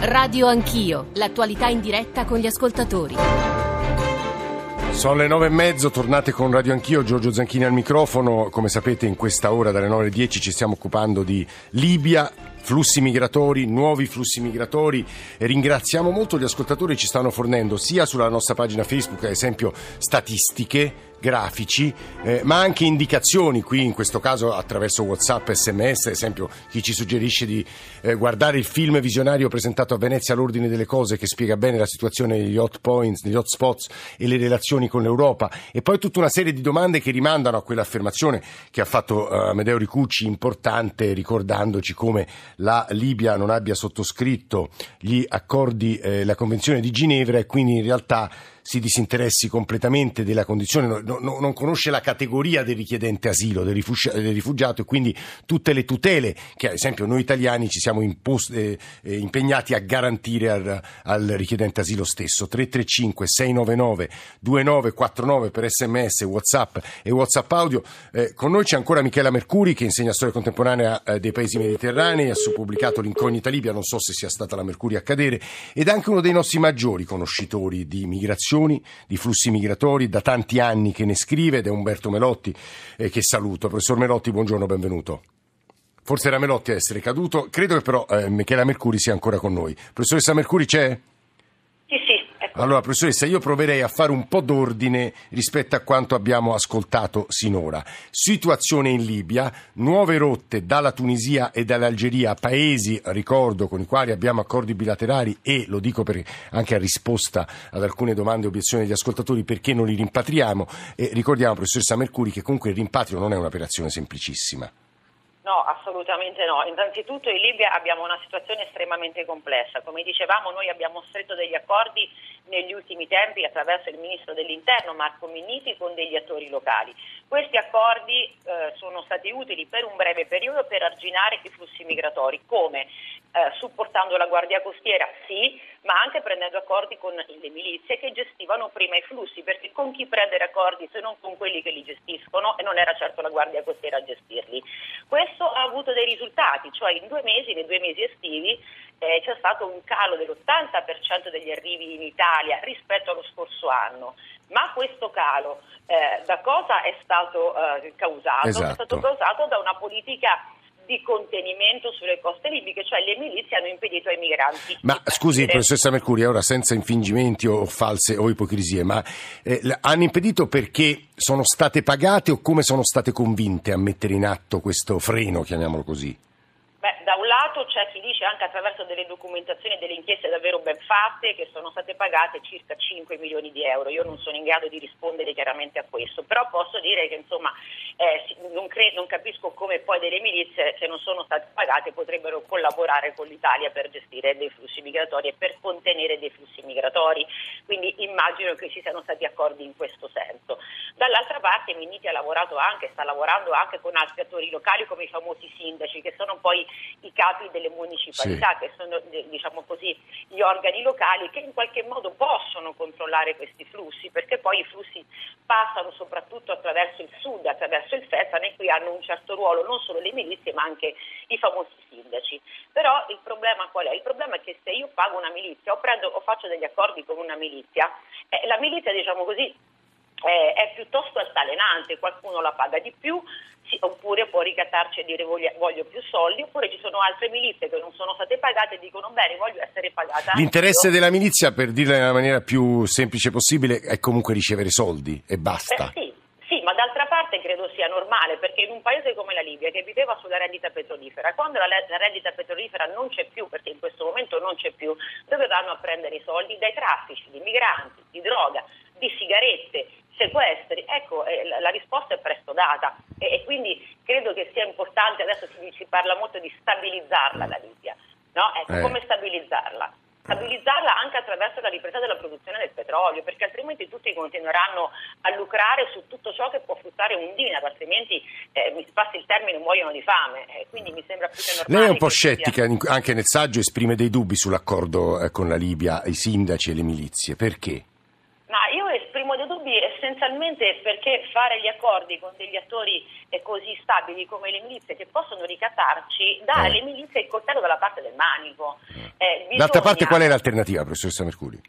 Radio Anch'io, l'attualità in diretta con gli ascoltatori. Sono le nove e mezzo, tornate con Radio Anch'io, Giorgio Zanchini al microfono. Come sapete in questa ora dalle 9 alle 10 ci stiamo occupando di Libia, flussi migratori, nuovi flussi migratori. E ringraziamo molto gli ascoltatori che ci stanno fornendo sia sulla nostra pagina Facebook, ad esempio, statistiche grafici, eh, ma anche indicazioni, qui in questo caso attraverso WhatsApp, SMS, ad esempio chi ci suggerisce di eh, guardare il film visionario presentato a Venezia all'ordine delle cose che spiega bene la situazione degli hot points, degli hot spots e le relazioni con l'Europa. E poi tutta una serie di domande che rimandano a quell'affermazione che ha fatto uh, Amedeo Ricucci importante ricordandoci come la Libia non abbia sottoscritto gli accordi, eh, la Convenzione di Ginevra e quindi in realtà si disinteressi completamente della condizione, no, no, non conosce la categoria del richiedente asilo, del, rifugi- del, rifugiato e quindi tutte le tutele che ad esempio noi italiani ci siamo impost- eh, eh, impegnati a garantire al, al, richiedente asilo stesso. 335 699 2949 per sms, whatsapp e whatsapp audio. Eh, con noi c'è ancora Michela Mercuri che insegna storia contemporanea eh, dei paesi mediterranei, ha pubblicato l'incognita Libia, non so se sia stata la Mercuri a cadere, ed anche uno dei nostri maggiori conoscitori di migrazione migrazioni, di flussi migratori, da tanti anni che ne scrive ed è Umberto Melotti eh, che saluto. Professor Melotti, buongiorno, benvenuto. Forse era Melotti a essere caduto, credo che però eh, Michela Mercuri sia ancora con noi. Professoressa Mercuri c'è? Allora, professoressa, io proverei a fare un po' d'ordine rispetto a quanto abbiamo ascoltato sinora. Situazione in Libia, nuove rotte dalla Tunisia e dall'Algeria, paesi, ricordo, con i quali abbiamo accordi bilaterali e, lo dico per, anche a risposta ad alcune domande e obiezioni degli ascoltatori, perché non li rimpatriamo. E ricordiamo, professoressa Mercuri, che comunque il rimpatrio non è un'operazione semplicissima. No, assolutamente no. Innanzitutto in Libia abbiamo una situazione estremamente complessa. Come dicevamo, noi abbiamo stretto degli accordi negli ultimi tempi attraverso il Ministro dell'Interno Marco Minniti con degli attori locali. Questi accordi eh, sono stati utili per un breve periodo per arginare i flussi migratori. Come? Eh, supportando la Guardia Costiera, sì, ma anche prendendo accordi con le milizie che gestivano prima i flussi, perché con chi prendere accordi se non con quelli che li gestiscono e non era certo la Guardia Costiera a gestirli. Questo ha avuto dei risultati, cioè in due mesi, nei due mesi estivi, eh, c'è stato un calo dell'80% degli arrivi in Italia rispetto allo scorso anno. Ma questo calo eh, da cosa è stato eh, causato? Esatto. È stato causato da una politica di contenimento sulle coste libiche, cioè le milizie hanno impedito ai migranti. Ma scusi, professoressa Mercuri, ora senza infingimenti o false o ipocrisie, ma eh, hanno impedito perché sono state pagate o come sono state convinte a mettere in atto questo freno, chiamiamolo così? Lato c'è chi dice anche attraverso delle documentazioni e delle inchieste davvero ben fatte che sono state pagate circa 5 milioni di euro. Io non sono in grado di rispondere chiaramente a questo, però posso dire che insomma eh, non, cre- non, capisco come poi delle milizie se non sono state pagate potrebbero collaborare con l'Italia per gestire dei flussi migratori e per contenere dei flussi migratori. Quindi immagino che ci siano stati accordi in questo senso. Dall'altra parte Minniti ha lavorato anche, sta lavorando anche con altri attori locali come i famosi sindaci che sono poi i capi delle municipalità, sì. che sono diciamo così, gli organi locali che in qualche modo possono controllare questi flussi, perché poi i flussi passano soprattutto attraverso il sud, attraverso il Fezzan e qui hanno un certo ruolo non solo le milizie ma anche i famosi sindaci. Però il problema qual è? Il problema è che se io pago una milizia o, prendo, o faccio degli accordi con una milizia, eh, la milizia diciamo così eh, è piuttosto altalenante, qualcuno la paga di più, sì, oppure può ricattarci e dire voglio, voglio, più soldi, oppure ci sono altre milizie che non sono state pagate e dicono bene, voglio essere pagata. L'interesse della milizia, per dirla nella maniera più semplice possibile, è comunque ricevere soldi e basta. Eh, sì. Sì, ma d'altra parte credo sia normale perché in un paese come la Libia che viveva sulla rendita petrolifera, quando la, la rendita petrolifera non c'è più, perché in questo momento non c'è più, dove vanno a prendere i soldi? Dai traffici di migranti, di droga, di sigarette, sequestri? Ecco, eh, la, risposta è presto data e, e, quindi credo che sia importante, adesso si, si parla molto di stabilizzarla la Libia, no? Ecco, eh. come stabilizzarla? Stabilizzarla anche attraverso la ripresa della produzione del petrolio, perché altrimenti tutti continueranno a lucrare su tutto ciò che può fruttare un dinar, altrimenti eh, mi passi il termine muoiono di fame. Eh, quindi mi sembra più che normale. Lei è un po' scettica, sia... anche nel saggio esprime dei dubbi sull'accordo eh, con la Libia, i sindaci e le milizie. Perché? Ma io esprimo dei dubbi essenzialmente perché fare gli accordi con degli attori eh, così stabili come le milizie che possono ricattarci dà alle milizie il coltello dalla parte del manico. Eh, bisogna... D'altra parte qual è l'alternativa, professoressa Mercuri?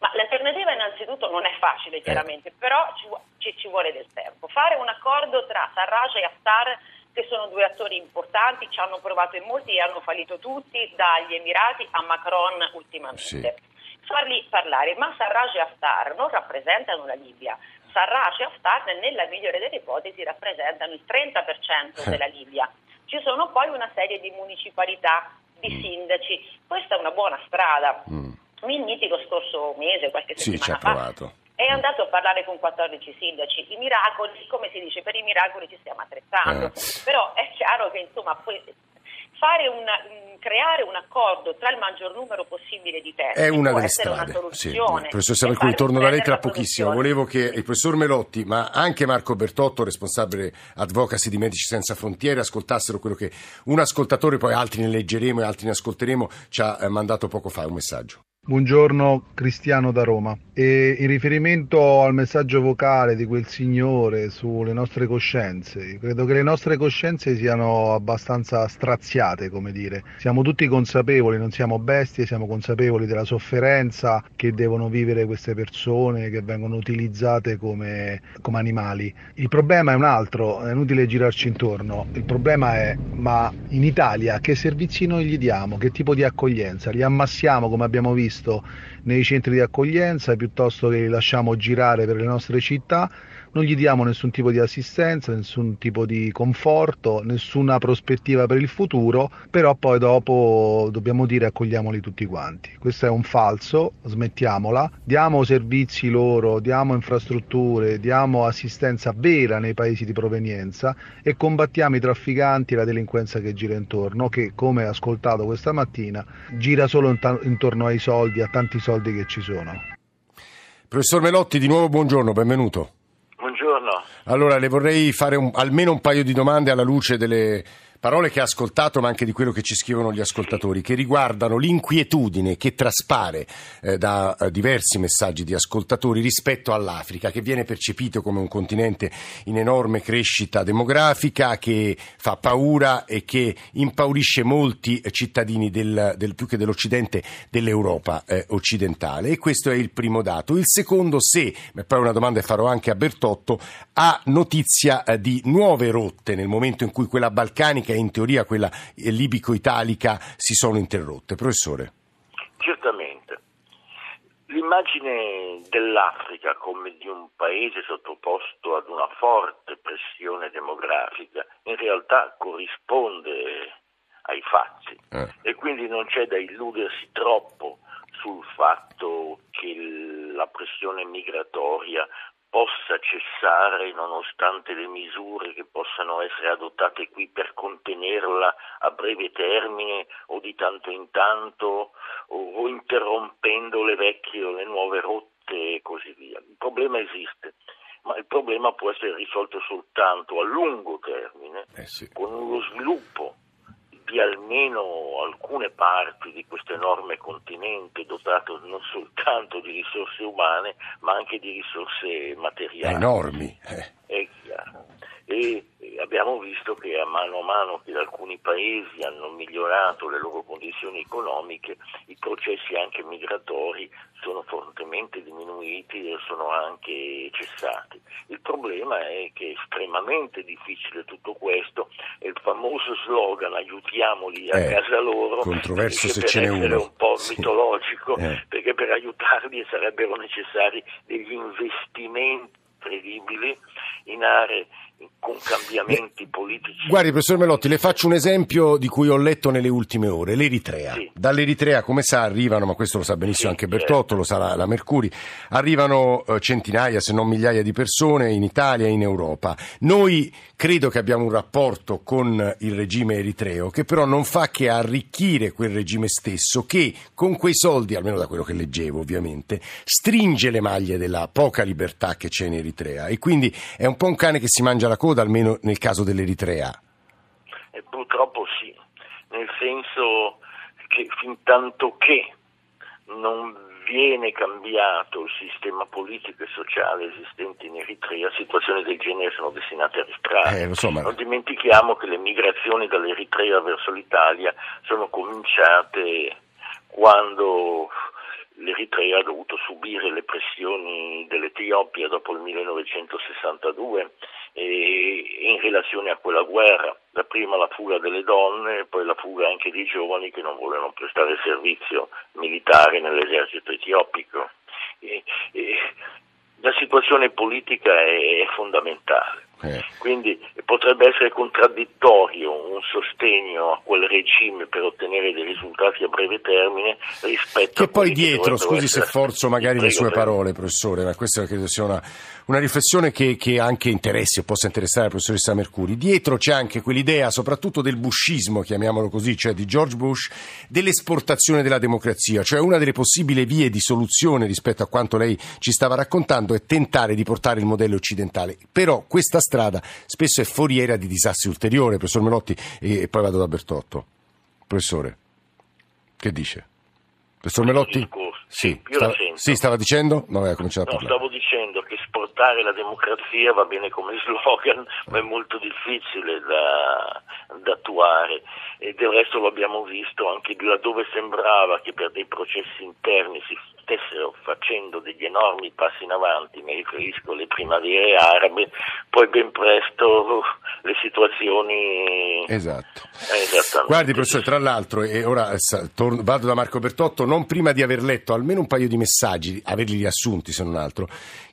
Ma l'alternativa innanzitutto non è facile chiaramente, eh. però ci, ci, ci, vuole del tempo. Fare un accordo tra Sarraj e Haftar, che sono due attori importanti, ci hanno provato in molti e hanno fallito tutti, dagli Emirati a Macron ultimamente. Sì. Farli parlare, ma Sarraj e Haftar non rappresentano la Libia. Sarraj e Haftar, nella migliore delle ipotesi, rappresentano il 30% della Libia. Ci sono poi una serie di municipalità, di mm. sindaci. Questa è una buona strada. Mm. Minniti lo scorso mese, qualche settimana sì, fa, è andato a parlare con 14 sindaci. I miracoli, come si dice, per i miracoli ci stiamo attrezzando. Eh. Però è chiaro che insomma una, creare un accordo tra il maggior numero possibile di testi è una delle strade. Una sì. Professoressa Mercuri, torno da lei tra pochissimo. Volevo che il professor Melotti, ma anche Marco Bertotto, responsabile advocacy di Medici Senza Frontiere, ascoltassero quello che un ascoltatore, poi altri ne leggeremo e altri ne ascolteremo, ci ha eh, mandato poco fa un messaggio. Buongiorno Cristiano da Roma. E in riferimento al messaggio vocale di quel signore sulle nostre coscienze, credo che le nostre coscienze siano abbastanza straziate, come dire. Siamo tutti consapevoli, non siamo bestie, siamo consapevoli della sofferenza che devono vivere queste persone che vengono utilizzate come, come animali. Il problema è un altro, è inutile girarci intorno. Il problema è, ma in Italia che servizi noi gli diamo? Che tipo di accoglienza? Li ammassiamo come abbiamo visto? Visto nei centri di accoglienza piuttosto che li lasciamo girare per le nostre città non gli diamo nessun tipo di assistenza, nessun tipo di conforto, nessuna prospettiva per il futuro, però poi dopo dobbiamo dire accogliamoli tutti quanti. Questo è un falso, smettiamola, diamo servizi loro, diamo infrastrutture, diamo assistenza vera nei paesi di provenienza e combattiamo i trafficanti e la delinquenza che gira intorno, che come ascoltato questa mattina gira solo intorno ai soldi, a tanti soldi che ci sono. Professor Melotti, di nuovo buongiorno, benvenuto. Allora, le vorrei fare un, almeno un paio di domande alla luce delle parole che ha ascoltato, ma anche di quello che ci scrivono gli ascoltatori, che riguardano l'inquietudine che traspare eh, da eh, diversi messaggi di ascoltatori rispetto all'Africa, che viene percepito come un continente in enorme crescita demografica, che fa paura e che impaurisce molti cittadini del, del, più che dell'Occidente dell'Europa eh, occidentale. E questo è il primo dato. Il secondo, se, e poi una domanda farò anche a Bertotto, ha notizia eh, di nuove rotte nel momento in cui quella balcanica e in teoria quella libico-italica si sono interrotte. Professore. Certamente. L'immagine dell'Africa come di un paese sottoposto ad una forte pressione demografica in realtà corrisponde ai fatti eh. e quindi non c'è da illudersi troppo sul fatto che la pressione migratoria possa cessare nonostante le misure che possano essere adottate qui per contenerla a breve termine o di tanto in tanto o, interrompendo le vecchie o le nuove rotte e così via. Il problema esiste ma il problema può essere risolto soltanto a lungo termine, eh sì. con lo sviluppo di almeno alcune parti di questo enorme continente dotato non soltanto di risorse umane ma anche di risorse materiali. Enormi. Eh. È chiaro. E abbiamo visto che a mano a mano che alcuni paesi hanno migliorato le loro condizioni economiche, i processi anche migratori sono fortemente diminuiti e sono anche cessati. Il problema è che è estremamente difficile tutto questo e il famoso slogan aiutiamoli a eh, casa loro controverso se ce n'è uno un po' sì. mitologico eh. perché per aiutarli sarebbero necessari degli investimenti credibili in aree con cambiamenti politici. Guardi, professor Melotti, le faccio un esempio di cui ho letto nelle ultime ore, l'Eritrea. Sì. Dall'Eritrea, come sa, arrivano, ma questo lo sa benissimo sì, anche Bertotto, certo. lo sa la, la Mercuri, arrivano eh, centinaia, se non migliaia di persone in Italia e in Europa. Noi credo che abbiamo un rapporto con il regime eritreo che però non fa che arricchire quel regime stesso che con quei soldi, almeno da quello che leggevo ovviamente, stringe le maglie della poca libertà che c'è in Eritrea e quindi è un po' un cane che si mangia la coda, almeno nel caso dell'Eritrea. E purtroppo sì, nel senso che fin tanto che non viene cambiato il sistema politico e sociale esistente in Eritrea, situazioni del genere sono destinate a ritrarre. Eh, ma... Non dimentichiamo che le migrazioni dall'Eritrea verso l'Italia sono cominciate quando l'Eritrea ha dovuto subire le pressioni dell'Etiopia dopo il 1962 e in relazione a quella guerra, dapprima la fuga delle donne poi la fuga anche dei giovani che non volevano prestare servizio militare nell'esercito etiopico. E, e la situazione politica è fondamentale. Eh. Quindi potrebbe essere contraddittorio un sostegno a quel regime per ottenere dei risultati a breve termine rispetto che a poi dietro, scusi se forzo magari le sue parole, professore, ma questa credo sia una, una riflessione che, che, anche interessi o possa interessare la professoressa Mercuri. Dietro c'è anche quell'idea, soprattutto del bushismo, chiamiamolo così, cioè di George Bush, dell'esportazione della democrazia, cioè una delle possibili vie di soluzione rispetto a quanto lei ci stava raccontando è tentare di portare il modello occidentale. Però questa strada spesso è foriera di disastri ulteriori, professor Melotti, e poi vado da Bertotto. Professore, che dice? Professor Melotti? Sì, stava, sì, stava dicendo? No. No, stavo dicendo che esportare la democrazia va bene come slogan, ma è molto difficile da, da attuare e del resto lo abbiamo visto anche laddove sembrava che per dei processi interni si stessero facendo degli enormi passi in avanti, mi riferisco alle primavere arabe, poi ben presto le situazioni... Esatto. Guardi professore, tra l'altro, e ora torno, vado da Marco Bertotto, non prima di aver letto almeno un paio di messaggi, averli riassunti se non altro,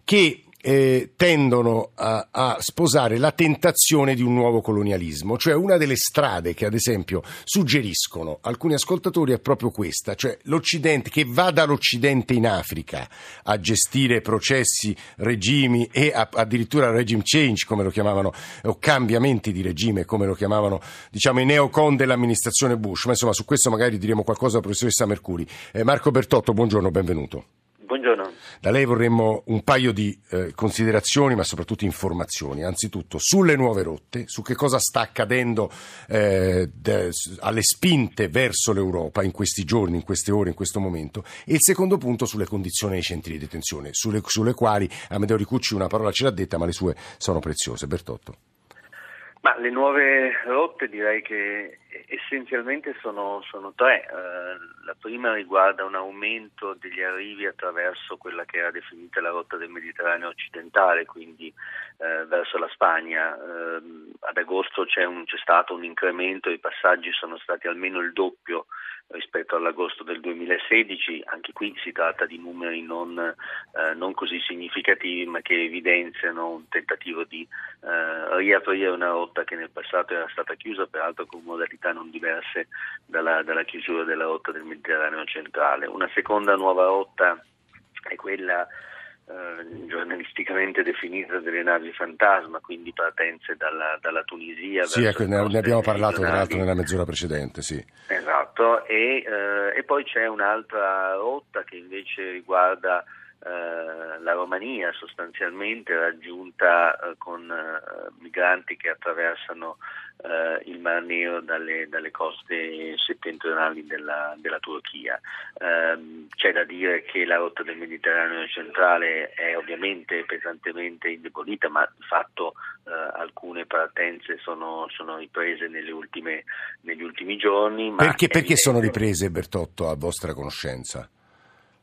che eh, tendono a, a, sposare la tentazione di un nuovo colonialismo, cioè una delle strade che ad esempio suggeriscono alcuni ascoltatori è proprio questa, cioè l'Occidente che va dall'Occidente in Africa a gestire processi, regimi e a, addirittura regime change come lo chiamavano o cambiamenti di regime come lo chiamavano diciamo i neocon dell'amministrazione Bush, ma insomma su questo magari diremo qualcosa alla professoressa Mercuri. Eh, Marco Bertotto, buongiorno, benvenuto. Buongiorno. Da lei vorremmo un paio di eh, considerazioni, ma soprattutto informazioni. Anzitutto sulle nuove rotte, su che cosa sta accadendo eh, de, alle spinte verso l'Europa in questi giorni, in queste ore, in questo momento. E il secondo punto sulle condizioni dei centri di detenzione, sulle, sulle quali Amedeo Ricucci una parola ce l'ha detta, ma le sue sono preziose. Bertotto. Ma le nuove rotte direi che essenzialmente sono, sono tre. Eh, la prima riguarda un aumento degli arrivi attraverso quella che era definita la rotta del Mediterraneo occidentale, quindi eh, verso la Spagna. Eh, ad agosto c'è, un, c'è stato un incremento, i passaggi sono stati almeno il doppio rispetto all'agosto del 2016, anche qui si tratta di numeri non, eh, non così significativi ma che evidenziano un tentativo di eh, riaprire una rotta che nel passato era stata chiusa, peraltro con modalità non diverse dalla, dalla chiusura della rotta del Mediterraneo centrale. Una seconda nuova rotta è quella eh, giornalisticamente definita delle navi fantasma, quindi partenze dalla, dalla Tunisia. Sì, ecco, ne, ne abbiamo parlato tra l'altro nella mezz'ora precedente, sì. Esatto, e, eh, e poi c'è un'altra rotta che invece riguarda eh, la Romania sostanzialmente raggiunta eh, con eh, migranti che attraversano eh, il Mar Nero dalle, dalle coste settentrionali della, della Turchia. Ehm, c'è da dire che la rotta del Mediterraneo centrale è ovviamente pesantemente indebolita, ma di fatto alcune partenze sono, sono riprese ultime, negli ultimi giorni. perché, perché sono riprese, Bertotto, a vostra conoscenza?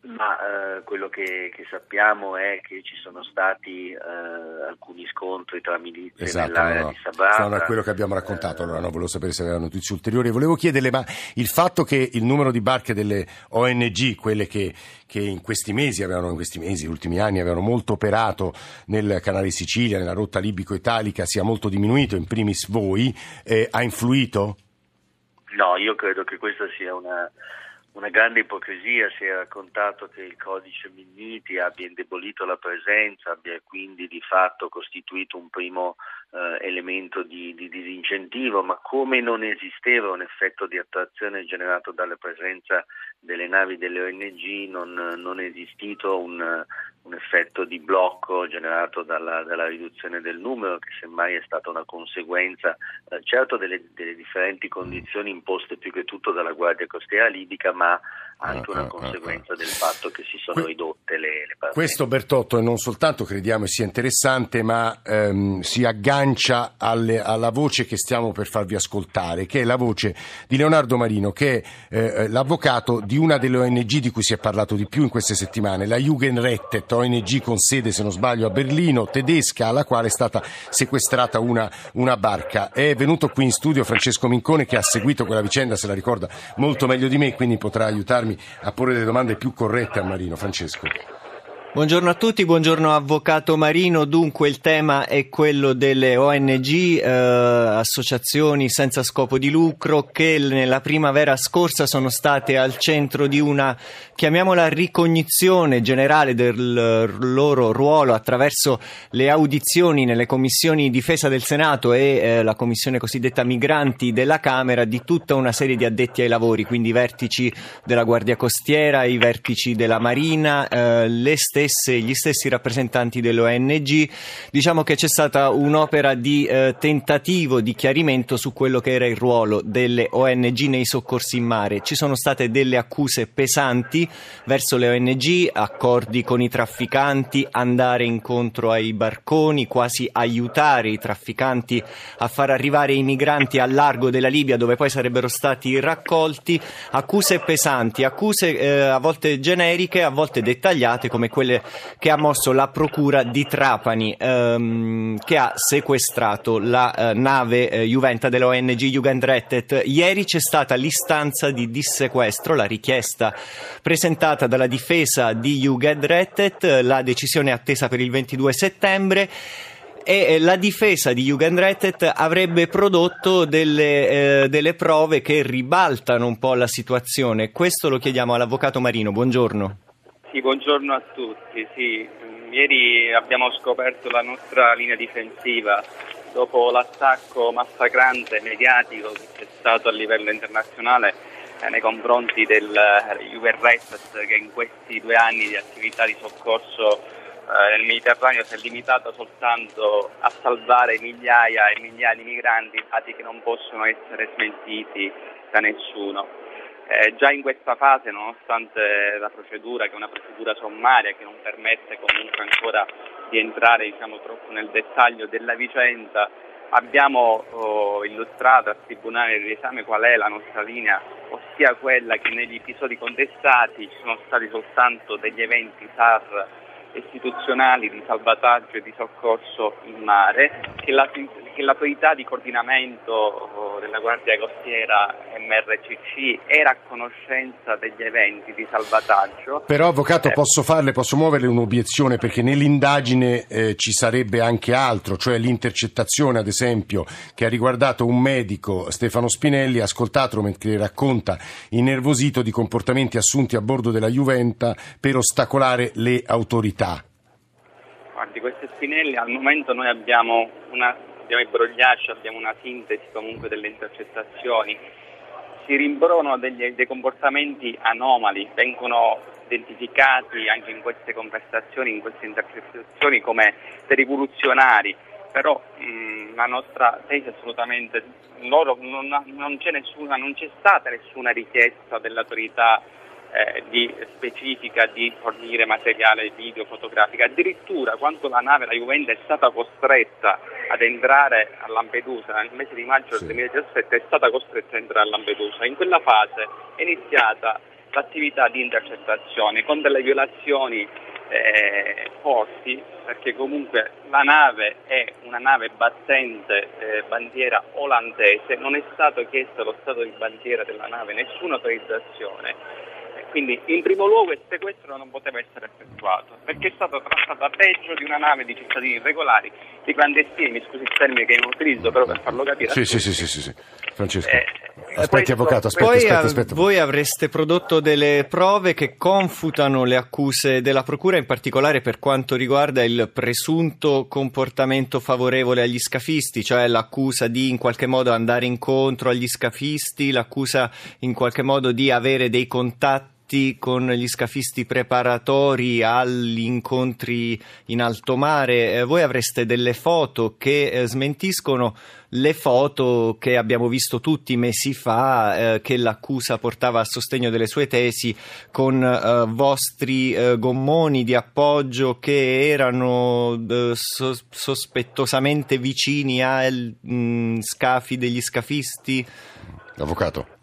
Ma eh, quello che, che, sappiamo è che ci sono stati eh, alcuni scontri tra milizie esatto, nell'area no, no. di Sabratha. No, quello che abbiamo raccontato, allora no, volevo sapere se aveva notizie ulteriori. Volevo chiederle, ma il fatto che il numero di barche delle ONG, quelle che, che in questi mesi, avevano, in questi mesi, ultimi anni, avevano molto operato nel canale Sicilia, nella rotta libico-italica, sia molto diminuito, in primis voi, eh, ha influito? No, io credo che questa sia una una grande ipocrisia, si è raccontato che il codice Minniti abbia indebolito la presenza, abbia quindi di fatto costituito un primo eh, elemento di, di, disincentivo, ma come non esisteva un effetto di attrazione generato dalla presenza delle navi delle ONG, non, non è esistito un, un, effetto di blocco generato dalla, dalla, riduzione del numero, che semmai è stata una conseguenza eh, certo delle, delle, differenti condizioni imposte più che tutto dalla Guardia Costiera libica, ma anche una conseguenza del fatto che si sono ridotte le, le partenze. Questo Bertotto non soltanto crediamo sia interessante, ma ehm, si aggancia alle, alla voce che stiamo per farvi ascoltare, che è la voce di Leonardo Marino, che è eh, l'avvocato di una delle ONG di cui si è parlato di più in queste settimane, la Jugendrettet, ONG con sede, se non sbaglio, a Berlino, tedesca, alla quale è stata sequestrata una, una barca. È venuto qui in studio Francesco Mincone che ha seguito quella vicenda, se la ricorda molto meglio di me, quindi potrà aiutarmi a porre le domande più corrette a Marino. Francesco. Buongiorno a tutti, buongiorno Avvocato Marino. Dunque il tema è quello delle ONG, eh, associazioni senza scopo di lucro, che nella primavera scorsa sono state al centro di una, chiamiamola, ricognizione generale del loro ruolo attraverso le audizioni nelle commissioni difesa del Senato e eh, la commissione cosiddetta migranti della Camera di tutta una serie di addetti ai lavori, quindi i vertici della Guardia Costiera, i vertici della Marina, eh, le stesse stesse, gli stessi rappresentanti delle ONG. Diciamo che c'è stata un'opera di eh, tentativo di chiarimento su quello che era il ruolo delle ONG nei soccorsi in mare. Ci sono state delle accuse pesanti verso le ONG, accordi con i trafficanti, andare incontro ai barconi, quasi aiutare i trafficanti a far arrivare i migranti al largo della Libia dove poi sarebbero stati raccolti. Accuse pesanti, accuse eh, a volte generiche, a volte dettagliate come quelle che ha mosso la procura di Trapani ehm, che ha sequestrato la eh, nave eh, Juventa dell'ONG Jugendrettet. Ieri c'è stata l'istanza di dissequestro, la richiesta presentata dalla difesa di Jugendrettet, la decisione è attesa per il 22 settembre e la difesa di Jugendrettet avrebbe prodotto delle, eh, delle, prove che ribaltano un po' la situazione. Questo lo chiediamo all'avvocato Marino. Buongiorno. Sì, buongiorno a tutti. Sì, ieri abbiamo scoperto la nostra linea difensiva dopo l'attacco massacrante mediatico che c'è stato a livello internazionale eh, nei confronti del eh, Juve che in questi due anni di attività di soccorso eh, nel Mediterraneo si è limitata soltanto a salvare migliaia e migliaia di migranti, dati che non possono essere smentiti da nessuno. Eh, già in questa fase, nonostante la procedura, che è una procedura sommaria che non permette comunque ancora di entrare diciamo, troppo nel dettaglio della vicenda, abbiamo oh, illustrato al Tribunale di esame qual è la nostra linea, ossia quella che negli episodi contestati ci sono stati soltanto degli eventi SAR istituzionali di salvataggio e di soccorso in mare, che, la, che l'autorità di coordinamento oh, della Guardia Costiera MRCC era a conoscenza degli eventi di salvataggio. Però, Avvocato, eh, posso farle, posso muoverle un'obiezione perché nell'indagine eh, ci sarebbe anche altro, cioè l'intercettazione, ad esempio, che ha riguardato un medico, Stefano Spinelli, ascoltatelo mentre racconta innervosito di comportamenti assunti a bordo della Juventa per ostacolare le autorità. Guardi, queste spinelli al momento noi abbiamo, una, abbiamo i brogliacci, abbiamo una sintesi comunque delle intercettazioni, si degli, dei comportamenti anomali, vengono identificati anche in queste conversazioni, in queste intercettazioni come rivoluzionari, però mh, la nostra tesi è assolutamente loro non, non, c'è nessuna, non c'è stata nessuna richiesta dell'autorità eh, di specifica di fornire materiale video, fotografico. Addirittura quando la nave, la Juventus, è stata costretta ad entrare a Lampedusa nel mese di maggio del 2017, è stata costretta ad entrare a Lampedusa. In quella fase è iniziata l'attività di intercettazione con delle violazioni eh, forti perché comunque la nave è una nave battente eh, bandiera olandese, non è stato chiesto allo stato di bandiera della nave nessuna autorizzazione quindi in primo luogo il sequestro non poteva essere effettuato perché è stato trattato peggio di una nave di cittadini irregolari, di clandestini, mi scusi il termine che non utilizzo però per farlo capire. Sì, sì, sì, sì, sì, sì. Francesco. Eh, aspetti avvocato, aspetta, poi aspetta, aspetta. Voi avreste prodotto delle prove che confutano le accuse della Procura, in particolare per quanto riguarda il presunto comportamento favorevole agli scafisti, cioè l'accusa di in qualche modo andare incontro agli scafisti, l'accusa in qualche modo di avere dei contatti fatti con gli scafisti preparatori agli incontri in alto mare. Eh, voi avreste delle foto che eh, smentiscono le foto che abbiamo visto tutti mesi fa eh, che l'accusa portava a sostegno delle sue tesi con eh, vostri eh, gommoni di appoggio che erano eh, so- sospettosamente vicini ai mm, scafi degli scafisti. L'avvocato.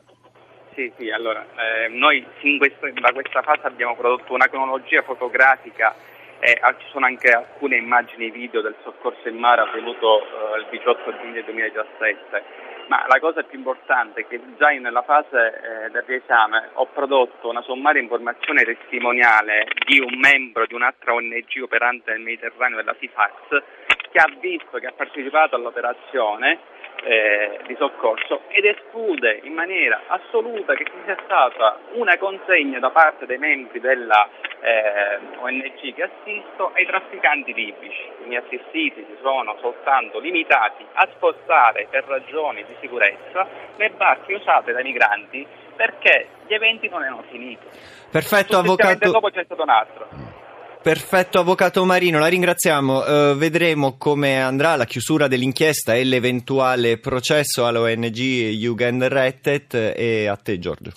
Sì, sì, allora eh, noi questa, da questa fase abbiamo prodotto una cronologia fotografica e ah, ci sono anche alcune immagini video del soccorso in mare avvenuto eh, il 18 giugno 2017, ma la cosa più importante è che già nella fase eh, del riesame ho prodotto una sommaria informazione testimoniale di un membro di un'altra ONG operante nel Mediterraneo della SIFAX che ha visto, che ha partecipato all'operazione eh, di soccorso ed esclude in maniera assoluta che ci sia stata una consegna da parte dei membri della eh, ONG che assisto ai trafficanti libici. I miei assistiti si sono soltanto limitati a spostare per ragioni di sicurezza le barche usate dai migranti perché gli eventi non erano finiti. Perfetto, avvocato. Dopo c'è stato un altro. Perfetto, avvocato Marino, la ringraziamo. Uh, vedremo come andrà la chiusura dell'inchiesta e l'eventuale processo all'ONG Jugendrettet e a te Giorgio.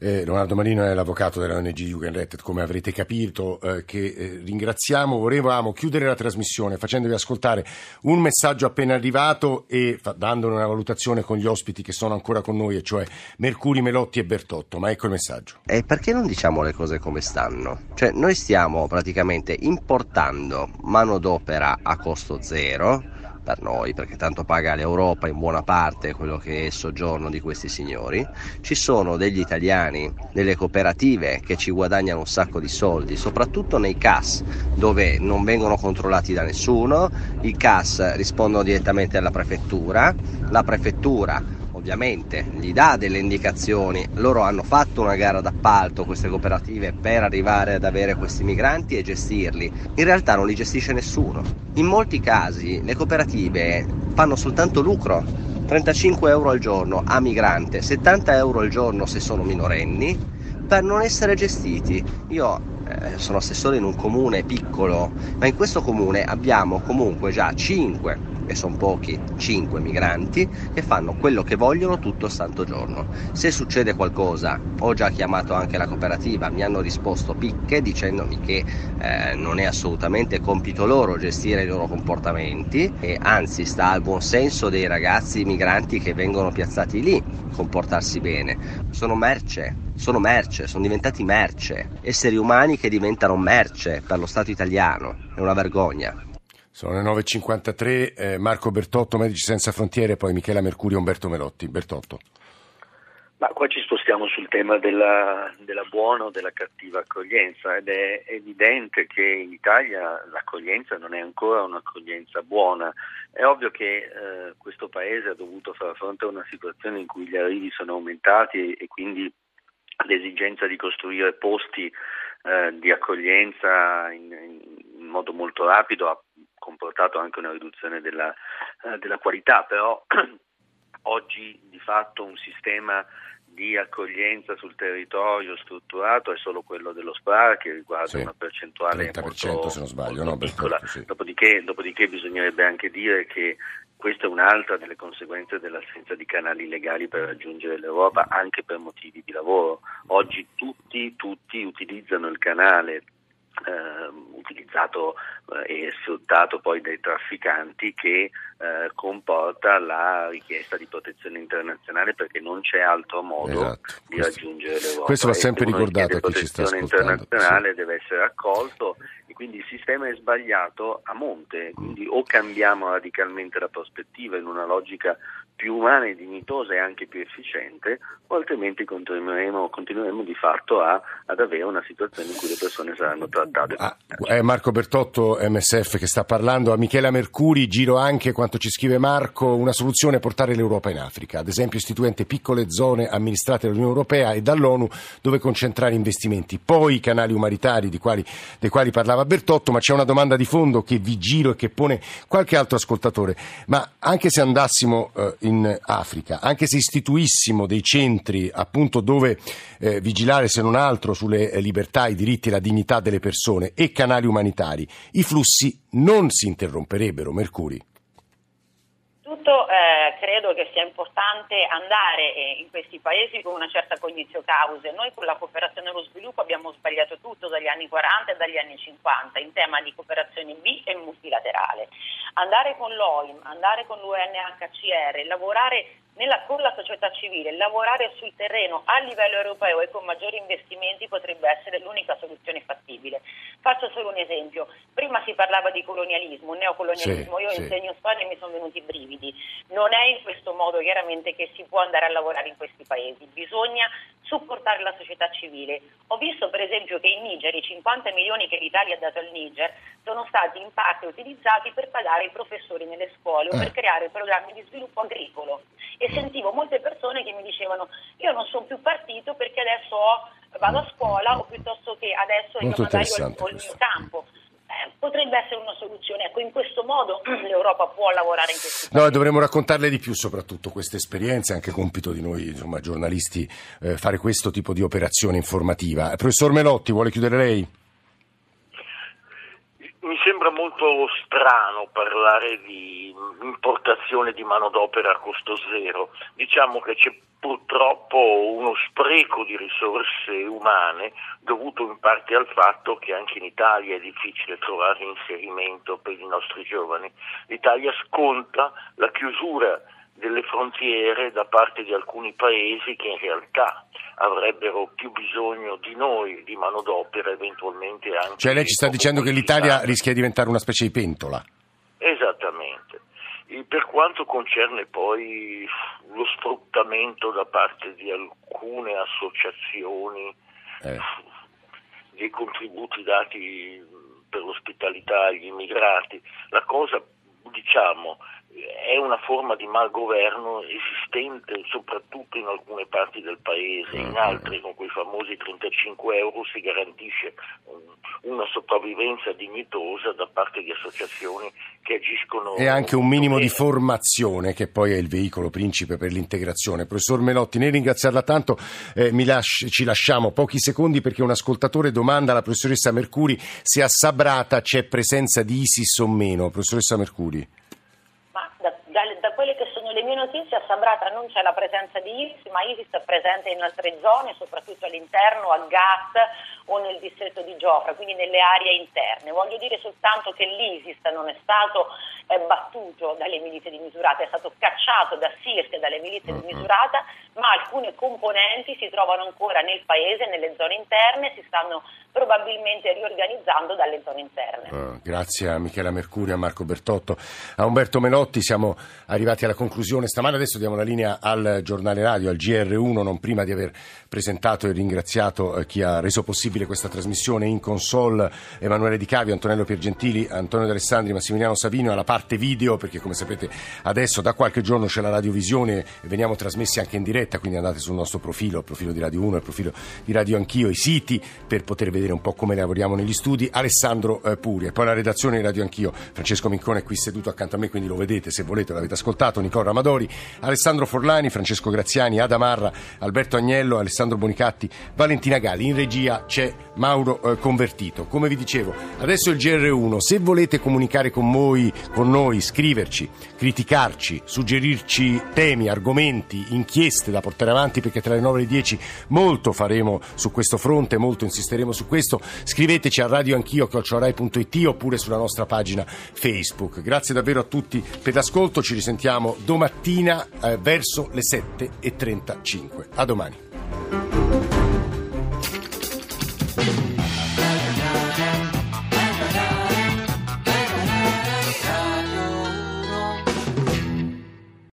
Eh, Leonardo Marino è l'avvocato della ONG Jugendrettet, come avrete capito, eh, che eh, ringraziamo. Volevamo chiudere la trasmissione facendovi ascoltare un messaggio appena arrivato e fa, dandone una valutazione con gli ospiti che sono ancora con noi, e cioè Mercuri, Melotti e Bertotto. Ma ecco il messaggio. E perché non diciamo le cose come stanno? Cioè, noi stiamo praticamente importando manodopera a costo zero per noi, perché tanto paga l'Europa in buona parte quello che è il soggiorno di questi signori. Ci sono degli italiani, delle cooperative che ci guadagnano un sacco di soldi, soprattutto nei CAS, dove non vengono controllati da nessuno, i CAS rispondono direttamente alla prefettura, la prefettura ovviamente gli dà delle indicazioni, loro hanno fatto una gara d'appalto queste cooperative per arrivare ad avere questi migranti e gestirli, in realtà non li gestisce nessuno. In molti casi le cooperative fanno soltanto lucro, 35 euro al giorno a migrante, 70 euro al giorno se sono minorenni, per non essere gestiti. Io eh, sono assessore in un comune piccolo, ma in questo comune abbiamo comunque già 5 e sono pochi, 5 migranti che fanno quello che vogliono tutto il santo giorno. Se succede qualcosa, ho già chiamato anche la cooperativa, mi hanno risposto picche dicendomi che eh, non è assolutamente compito loro gestire i loro comportamenti e anzi sta al buon senso dei ragazzi migranti che vengono piazzati lì comportarsi bene. Sono merce, sono merce, sono diventati merce, esseri umani che diventano merce per lo Stato italiano. È una vergogna. Sono le 9.53, eh, Marco Bertotto, Medici Senza Frontiere, poi Michela Mercurio, Umberto Melotti. Bertotto. Ma qua ci spostiamo sul tema della, della buona o della cattiva accoglienza ed è evidente che in Italia l'accoglienza non è ancora un'accoglienza buona. È ovvio che eh, questo Paese ha dovuto far fronte a una situazione in cui gli arrivi sono aumentati e, e quindi l'esigenza di costruire posti eh, di accoglienza in, in modo molto rapido ha comportato anche una riduzione della, eh, della qualità, però oggi di fatto un sistema di accoglienza sul territorio strutturato è solo quello dello SPRAR che riguarda sì, una percentuale molto, se non sbaglio, no, piccola. Sì. Dopodiché, dopodiché, bisognerebbe anche dire che questa è un'altra delle conseguenze dell'assenza di canali legali per raggiungere l'Europa anche per motivi di lavoro. Oggi tutti, tutti utilizzano il canale utilizzato eh, e sfruttato poi dai trafficanti che eh, comporta la richiesta di protezione internazionale perché non c'è altro modo esatto, di questo, raggiungere l'Europa. Questo va sempre ricordato a chi ci sta ascoltando. La protezione internazionale sì. deve essere accolto e quindi il sistema è sbagliato a monte, quindi o cambiamo radicalmente la prospettiva in una logica più umana e dignitosa e anche più efficiente, o altrimenti continueremo, continueremo di fatto a, ad avere una situazione in cui le persone saranno trattate. Ah, è Marco Bertotto, MSF, che sta parlando. A Michela Mercuri giro anche quanto ci scrive Marco, una soluzione è portare l'Europa in Africa, ad esempio istituente piccole zone amministrate dall'Unione Europea e dall'ONU dove concentrare investimenti. Poi i canali umanitari quali, dei quali parlava Bertotto, ma c'è una domanda di fondo che vi giro e che pone qualche altro ascoltatore. Ma anche se andassimo eh, in Africa, anche se istituissimo dei centri appunto dove eh, vigilare se non altro sulle eh, libertà, i diritti e la dignità delle persone e canali umanitari, i flussi non si interromperebbero, Mercuri. Tutto eh, credo che sia importante andare eh, in questi paesi con una certa cognizio cause. Noi con la cooperazione allo sviluppo abbiamo sbagliato tutto dagli anni 40 e dagli anni 50 in tema di cooperazione B e multilaterale. Andare con l'OIM, andare con l'UNHCR, lavorare nella, con la società civile, lavorare sul terreno a livello europeo e con maggiori investimenti potrebbe essere l'unica soluzione fattibile. Faccio solo un esempio. Prima si parlava di colonialismo, neocolonialismo. Sì, Io sì. insegno storia e mi sono venuti i brividi. Non è in questo modo chiaramente che si può andare a lavorare in questi paesi. Bisogna supportare la società civile. Ho visto per esempio che in Niger i 50 milioni che l'Italia ha dato al Niger sono stati in parte utilizzati per pagare i professori nelle scuole o per eh. creare programmi di sviluppo agricolo e sentivo molte persone che mi dicevano io non sono più partito perché adesso ho, vado a scuola o piuttosto che adesso io magari ho, ho il mio campo eh, potrebbe essere una soluzione. Ecco, in questo modo l'Europa può lavorare in questi No, dovremmo raccontarle di più soprattutto queste esperienze, anche compito di noi insomma, giornalisti eh, fare questo tipo di operazione informativa. Professor Melotti, vuole chiudere lei? Mi sembra molto strano parlare di importazione di manodopera a costo zero. Diciamo che c'è purtroppo uno spreco di risorse umane dovuto in parte al fatto che anche in Italia è difficile trovare inserimento per i nostri giovani. L'Italia sconta la chiusura delle frontiere da parte di alcuni paesi che in realtà avrebbero più bisogno di noi, di manodopera, eventualmente anche. Cioè lei ci sta dicendo che l'Italia rischia di diventare una specie di pentola? Esattamente. Per quanto concerne poi lo sfruttamento da parte di alcune associazioni eh. dei contributi dati per l'ospitalità agli immigrati, la cosa diciamo è una forma di malgoverno esistente soprattutto in alcune parti del paese, in altre con quei famosi 35 euro si garantisce una sopravvivenza dignitosa da parte di associazioni che agiscono. E anche un minimo bene. di formazione che poi è il veicolo principe per l'integrazione. Professor Melotti, nel ringraziarla tanto eh, lasci, ci lasciamo pochi secondi perché un ascoltatore domanda alla professoressa Mercuri se a Sabrata c'è presenza di ISIS o meno. Professoressa Mercuri le mie notizie a Sabrata non c'è la presenza di ISIS, ma ISIS è presente in altre zone, soprattutto all'interno, a Gat o nel distretto di Giofra, quindi nelle aree interne. Voglio dire soltanto che l'ISIS non è stato eh, battuto dalle milizie di Misurata, è stato cacciato da Sirte dalle milizie di Misurata, ma alcune componenti si trovano ancora nel paese, nelle zone interne, si stanno probabilmente riorganizzando dalle zone interne. Uh, grazie a Michela Mercurio, a Marco Bertotto, a Umberto Melotti. Siamo arrivati alla conclusione. Stamane adesso diamo la linea al giornale radio, al GR1, non prima di aver presentato e ringraziato eh, chi ha reso possibile questa trasmissione in console, Emanuele Di Cavio, Antonello Piergentili, Antonio D'Alessandri, Massimiliano Savino alla parte video, perché come sapete adesso da qualche giorno c'è la radiovisione e veniamo trasmessi anche in diretta, quindi andate sul nostro profilo, il profilo di Radio 1, il profilo di Radio Anch'io, i siti per poter vedere un po' come lavoriamo negli studi, Alessandro eh, Puri e poi la redazione di Radio Anch'io, Francesco Mincone è qui seduto accanto a me, quindi lo vedete se volete, l'avete ascoltato, Nicola Ramadori, Alessandro Forlani, Francesco Graziani, Ada Marra, Alberto Agnello, Alessandro Bonicatti, Valentina Galli. In regia c'è Mauro eh, Convertito. Come vi dicevo, adesso il GR1, se volete comunicare con noi, con noi, scriverci, criticarci, suggerirci temi, argomenti, inchieste da portare avanti perché tra le 9 e le 10 molto faremo su questo fronte, molto insisteremo su questo, scriveteci a radioanchio.it oppure sulla nostra pagina Facebook. Grazie davvero a tutti per l'ascolto, ci risentiamo domattina eh, verso le 7.35. A domani. Thank you.